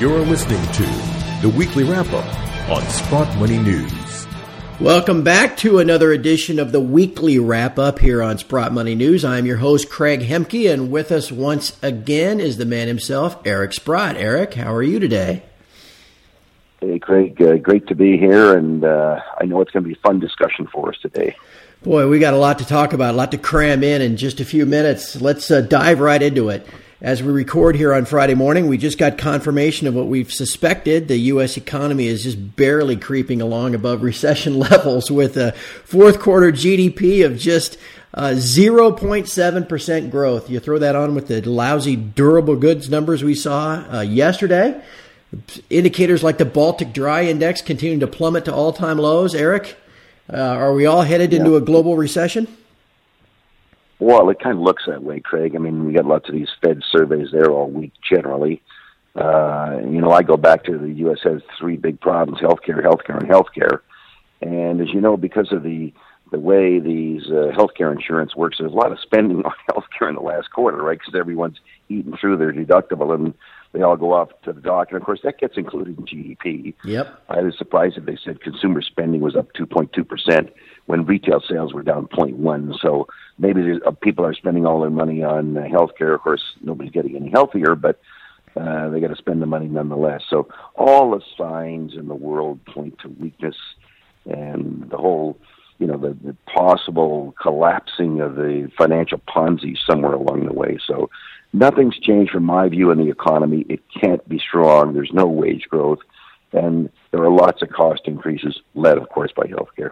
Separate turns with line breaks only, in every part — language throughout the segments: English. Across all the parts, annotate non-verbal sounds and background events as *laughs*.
You're listening to the weekly wrap up on Sprott Money News.
Welcome back to another edition of the weekly wrap up here on Sprott Money News. I'm your host, Craig Hemke, and with us once again is the man himself, Eric Sprott. Eric, how are you today?
Hey, Craig, uh, great to be here, and uh, I know it's going to be a fun discussion for us today.
Boy, we got a lot to talk about, a lot to cram in in just a few minutes. Let's uh, dive right into it. As we record here on Friday morning, we just got confirmation of what we've suspected. The U.S. economy is just barely creeping along above *laughs* recession levels with a fourth quarter GDP of just uh, 0.7% growth. You throw that on with the lousy durable goods numbers we saw uh, yesterday. Indicators like the Baltic Dry Index continue to plummet to all time lows. Eric, uh, are we all headed into a global recession?
Well, it kind of looks that way, Craig. I mean, we got lots of these Fed surveys there all week generally. Uh, you know, I go back to the U.S. has three big problems: healthcare, healthcare, and healthcare. And as you know, because of the the way these uh, healthcare insurance works, there's a lot of spending *laughs* on healthcare in the last quarter, right? Because everyone's eating through their deductible, and they all go off to the doctor. And of course, that gets included in GDP.
Yep.
I was surprised if they said consumer spending was up 2.2 percent when retail sales were down 0.1. So maybe uh, people are spending all their money on uh, healthcare. Of course, nobody's getting any healthier, but uh, they got to spend the money nonetheless. So all the signs in the world point to weakness, and the whole, you know, the, the possible collapsing of the financial Ponzi somewhere along the way. So nothing's changed from my view in the economy. It can't be strong. There's no wage growth, and there are lots of cost increases, led, of course, by healthcare.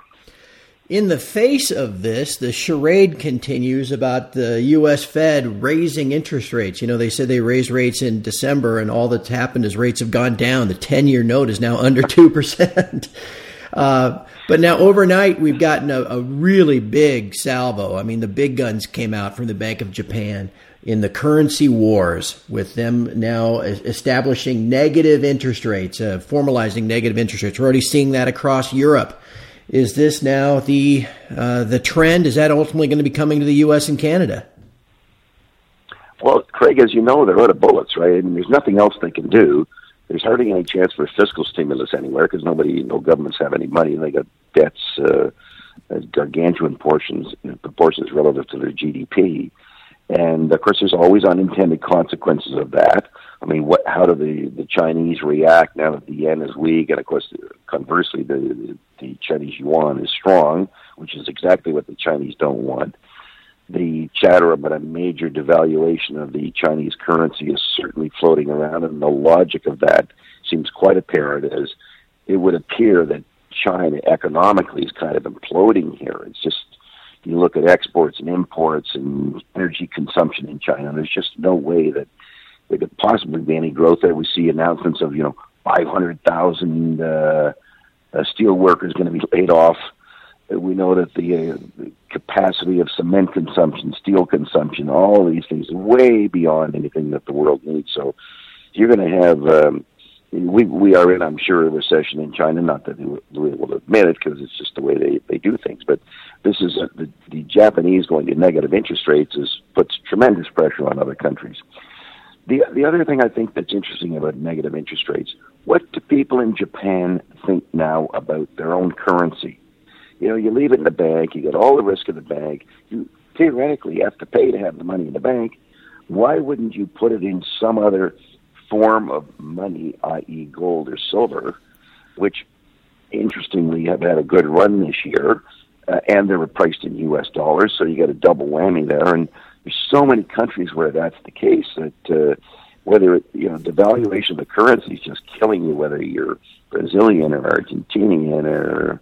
In the face of this, the charade continues about the U.S. Fed raising interest rates. You know, they said they raised rates in December, and all that's happened is rates have gone down. The 10 year note is now under 2%. *laughs* uh, but now overnight, we've gotten a, a, really big salvo. I mean, the big guns came out from the Bank of Japan in the currency wars, with them now establishing negative interest rates, uh, formalizing negative interest rates. We're already seeing that across Europe. Is this now the uh, the trend? Is that ultimately going to be coming to the U.S. and Canada?
Well, Craig, as you know, they're out of bullets, right? Mean, there's nothing else they can do. There's hardly any chance for fiscal stimulus anywhere because nobody, no governments have any money. They got debts, uh, gargantuan portions, proportions relative to their GDP. And of course, there's always unintended consequences of that. I mean, what? How do the the Chinese react now that the yen is weak, and of course, conversely, the the Chinese yuan is strong, which is exactly what the Chinese don't want. The chatter about a major devaluation of the Chinese currency is certainly floating around, and the logic of that seems quite apparent. As it would appear that China economically is kind of imploding here. It's just you look at exports and imports and energy consumption in China. And there's just no way that there could possibly be any growth there. We see announcements of you know 500,000 uh, uh, steel workers going to be laid off. We know that the, uh, the capacity of cement consumption, steel consumption, all of these things, way beyond anything that the world needs. So you're going to have. Um, we we are in, I'm sure, a recession in China. Not that they will admit it, because it's just the way they they do things. But this is a, the the Japanese going to negative interest rates is puts tremendous pressure on other countries. The the other thing I think that's interesting about negative interest rates, what do people in Japan think now about their own currency? You know, you leave it in the bank, you get all the risk of the bank. You theoretically have to pay to have the money in the bank. Why wouldn't you put it in some other form of money, i.e., gold or silver, which interestingly have had a good run this year, uh, and they were priced in U.S. dollars, so you get a double whammy there. And there's so many countries where that's the case that uh, whether it, you know the valuation of the currency is just killing you, whether you're Brazilian or Argentinian or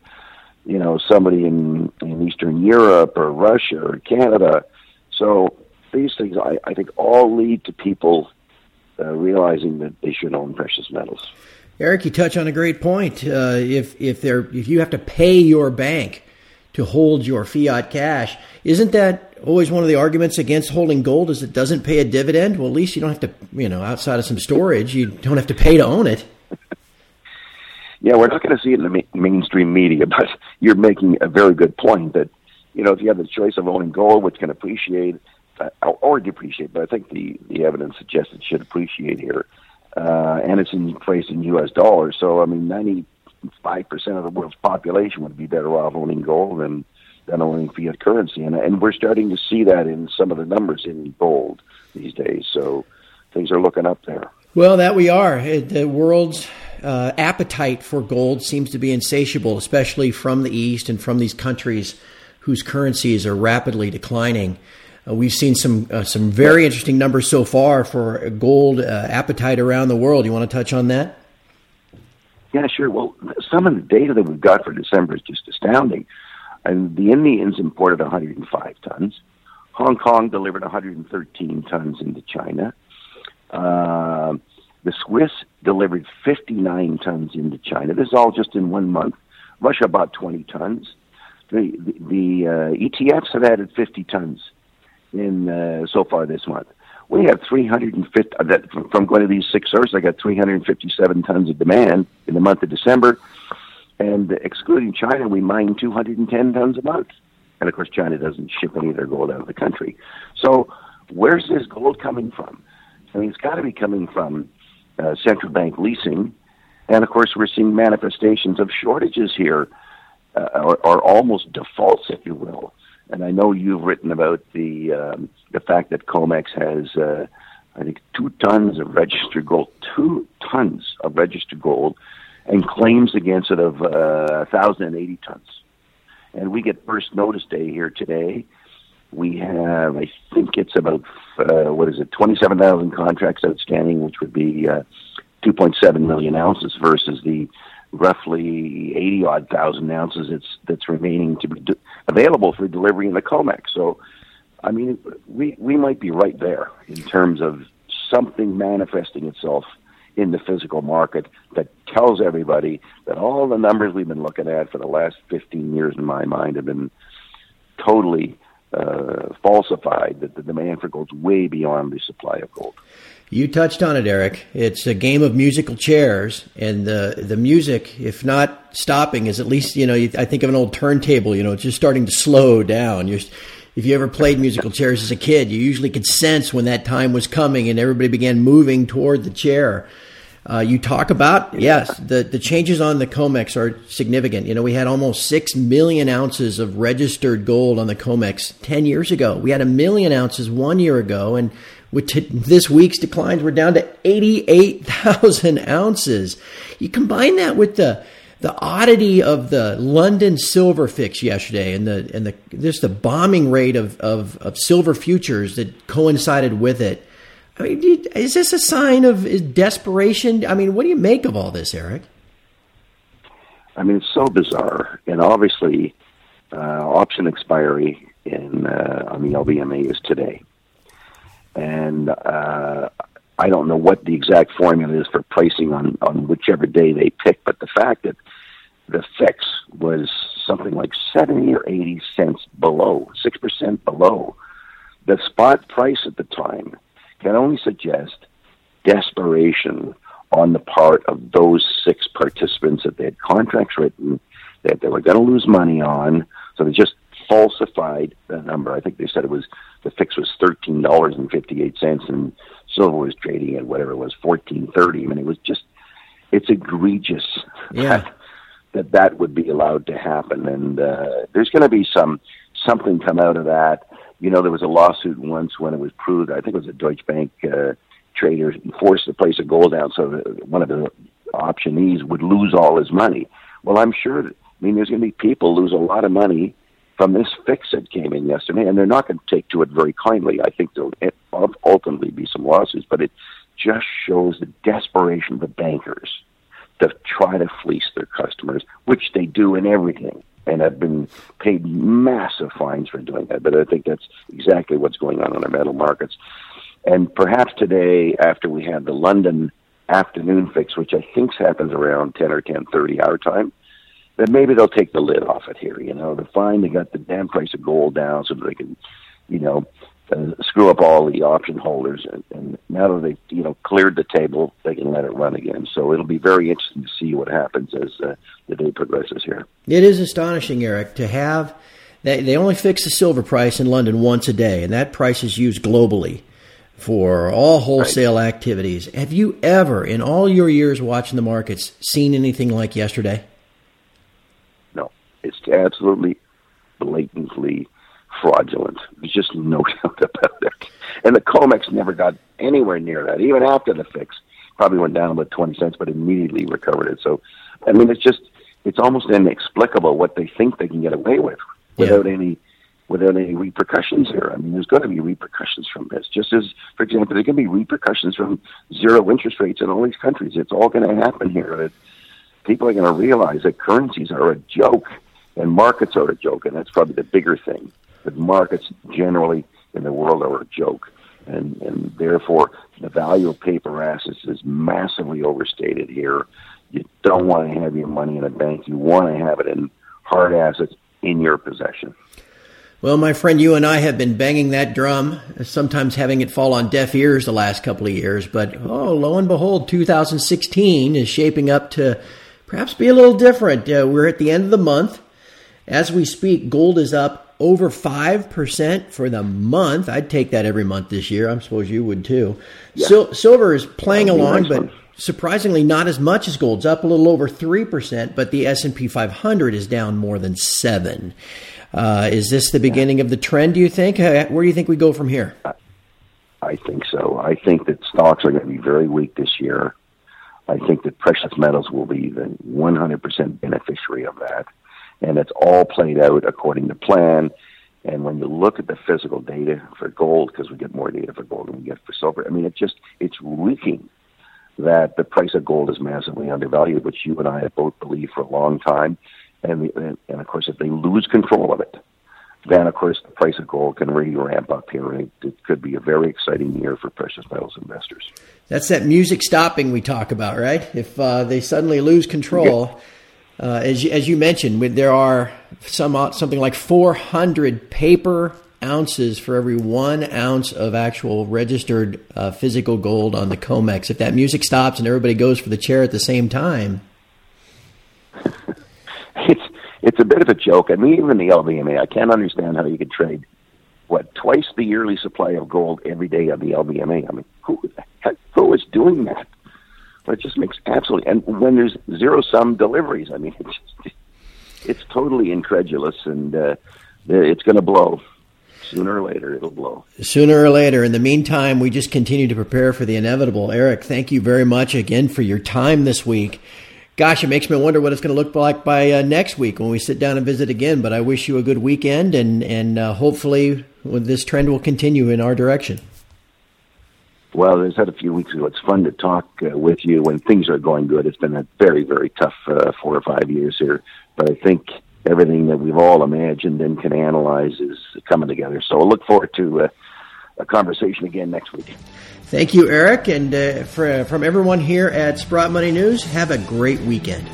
you know somebody in in Eastern Europe or Russia or Canada. So these things, I, I think, all lead to people uh, realizing that they should own precious metals.
Eric, you touch on a great point. Uh, if if there if you have to pay your bank to hold your fiat cash. Isn't that always one of the arguments against holding gold is it doesn't pay a dividend? Well, at least you don't have to, you know, outside of some storage, you don't have to pay to own it. *laughs*
Yeah, we're not going to see it in the ma- mainstream media, *laughs* but you're making a very good point that, you know, if you have the choice of owning gold, which can appreciate uh, or depreciate, but I think the, the evidence suggests it should appreciate here. uh, and it's in priced in U.S. dollars. So I mean, ninety-five percent of the world's population would be better off owning gold than than owning fiat currency, and and we're starting to see that in some of the numbers in gold these days. So things are looking up there.
Well, that we are. The world's uh, appetite for gold seems to be insatiable, especially from the east and from these countries whose currencies are rapidly declining. Uh, we've seen some uh, some very interesting numbers so far for gold uh, appetite around the world. You want to touch on that?
Yeah, sure. Well, some of the data that we've got for December is just astounding. And the Indians imported 105 tons. Hong Kong delivered 113 tons into China. The Swiss delivered 59 tons into China. This is all just in one month. Russia about 20 tons. The, the, the uh, ETFs have added 50 tons in uh, so far this month. We have 350 uh, that, from going to these six sources. I got 357 tons of demand in the month of December, and excluding China, we mine 210 tons a month. And of course, China doesn't ship any of their gold out of the country. So, where's this gold coming from? I mean, it's got to be coming from uh, central bank leasing, and of course, we're seeing manifestations of shortages here, uh, or, or almost defaults, if you will. And I know you've written about the um, the fact that COMEX has, uh, I think, two tons of registered gold, two tons of registered gold, and claims against it of uh, 1,080 tons. And we get first notice day here today. We have, I think it's about, uh, what is it, 27,000 contracts outstanding, which would be uh, 2.7 million ounces versus the roughly 80 odd thousand ounces that's that's remaining to be available for delivery in the COMEX. So, I mean, we we might be right there in terms of something manifesting itself in the physical market that tells everybody that all the numbers we've been looking at for the last 15 years, in my mind, have been totally uh, falsified. That the demand for gold is way beyond the supply of gold.
You touched on it, Eric. It's a game of musical chairs, and the the music, if not stopping, is at least you know. I think of an old turntable. You know, it's just starting to slow down. You're, if you ever played musical chairs as a kid, you usually could sense when that time was coming, and everybody began moving toward the chair. Uh, you talk about yes, the the changes on the COMEX are significant. You know, we had almost six million ounces of registered gold on the COMEX ten years ago. We had a million ounces one year ago, and with t- this week's declines, we're down to 88,000 *laughs* ounces. You combine that with the the oddity of the London silver fix yesterday and the and the just the bombing rate of, of, of silver futures that coincided with it. I mean, is this a sign of desperation? I mean, what do you make of all this, Eric?
I mean, it's so bizarre, and obviously, uh, option expiry in uh, on the LBMA is today and uh, I don't know what the exact formula is for pricing on on whichever day they pick, but the fact that the fix was something like seventy or eighty cents below, six percent below the spot price at the time, can only suggest desperation on the part of those six participants that they had contracts written that they were going to lose money on, so they just falsified the number. I think they said it was the fix was thirteen dollars and fifty eight cents, and silver was trading at whatever it was fourteen thirty. I mean, it was just it's egregious
yeah.
that, *laughs* that that would be allowed to happen, and uh, there's going to be some something come out of that. You know, there was a lawsuit once when it was proved. I think it was a Deutsche Bank uh, trader forced the price of gold down so that one of the optionees would lose all his money. Well, I'm sure. I mean, there's going to be people lose a lot of money from this fix that came in yesterday, and they're not going to take to it very kindly. I think there'll ultimately be some lawsuits, but it just shows the desperation of the bankers to try to fleece their customers, which they do in everything, and have been paid massive fines for doing that. But I think that's exactly what's going on in our metal markets. And perhaps today, after we had the London afternoon fix, which I think happens around 10 or 10.30 our time, that maybe they'll take the lid off it here. You know, they're. They got the damn price of gold down so they can, you know, uh, screw up all the option holders. And, and now that they've, you know, cleared the table, they can let it run again. So it'll be very interesting to see what happens as uh, the day progresses here.
It is astonishing, Eric, to have. They, they only fix the silver price in London once a day, and that price is used globally. for all wholesale right. activities. Have you ever, in all your years watching the markets, seen anything like yesterday?
No, it's absolutely blatantly fraudulent. There's just no *laughs* doubt about it. And the COMEX never got anywhere near that, even after the fix. Probably went down about 20 cents, but immediately recovered it. So, I mean, it's just, it's almost inexplicable what they think they can get away with without yeah. any without any repercussions here. I mean, there's going to be repercussions from this. Just as, for example, there's going to be repercussions from zero interest rates in all these countries. It's all going to happen here. That people are going to realize that currencies are a joke and markets are a joke, and that's probably the bigger thing. That markets generally in the world are a joke, and and therefore the value of paper assets is massively overstated here. You don't want to have your money in a bank. You want to have it in hard assets in your possession.
Well, my friend, you and I have been banging that drum, sometimes having it fall on deaf ears the last couple of years. But oh, lo and behold, 2016 is shaping up to perhaps be a little different. Uh, we're at the end of the month. As we speak, gold is up over 5% for the month. I'd take that every month this year. I suppose you would too. Yeah. Sil- silver is playing along, nice but one. surprisingly not as much as gold's up a little over 3%, but the S&P 500 is down more than 7. Uh, is this the beginning of the trend, do you think? Uh, where do you think we go from here?
I think so. I think that stocks are going to be very weak this year. I think that precious metals will be the 100% beneficiary of that. And it's all played out according to plan. And when you look at the physical data for gold, because we get more data for gold than we get for silver, I mean, it just, it's reeking that the price of gold is massively undervalued, which you and I have both believed for a long time and, and, and of course, if they lose control of it, then of course the price of gold can really ramp up here, and it, it could be a very exciting year for precious metals investors.
That's that music stopping we talk about, right? If uh, they suddenly lose control. Yeah. Uh, as, you, as you mentioned, there are some uh, something like 400 paper ounces for every one ounce of actual registered uh, physical gold on the COMEX. If that music stops and everybody goes for the chair at the same time,
it's it's a bit of a joke. I mean, even the LBMA, I can't understand how you could trade what twice the yearly supply of gold every day on the LBMA. I mean, who who is doing that? But it just makes absolutely and when there's zero sum deliveries, I mean, *laughs* it's just, it's totally incredulous, and uh, it's going to blow sooner or later it'll blow.
Sooner or later. In the meantime, we just continue to prepare for the inevitable. Eric, thank you very much again for your time this week gosh, it makes me wonder what it's going to look like by uh, next week when we sit down and visit again. But I wish you a good weekend, and and uh, hopefully this trend will continue in our direction.
Well, as had a few weeks ago. It's fun to talk uh, with you when things are going good. It's been a very, very tough uh, four or five years here, but I think everything that we've all imagined and can analyze is coming together. So I look forward to uh, a conversation again next week.
Thank you, Eric. And uh, for, from everyone here at Sprott Money News, have a great weekend.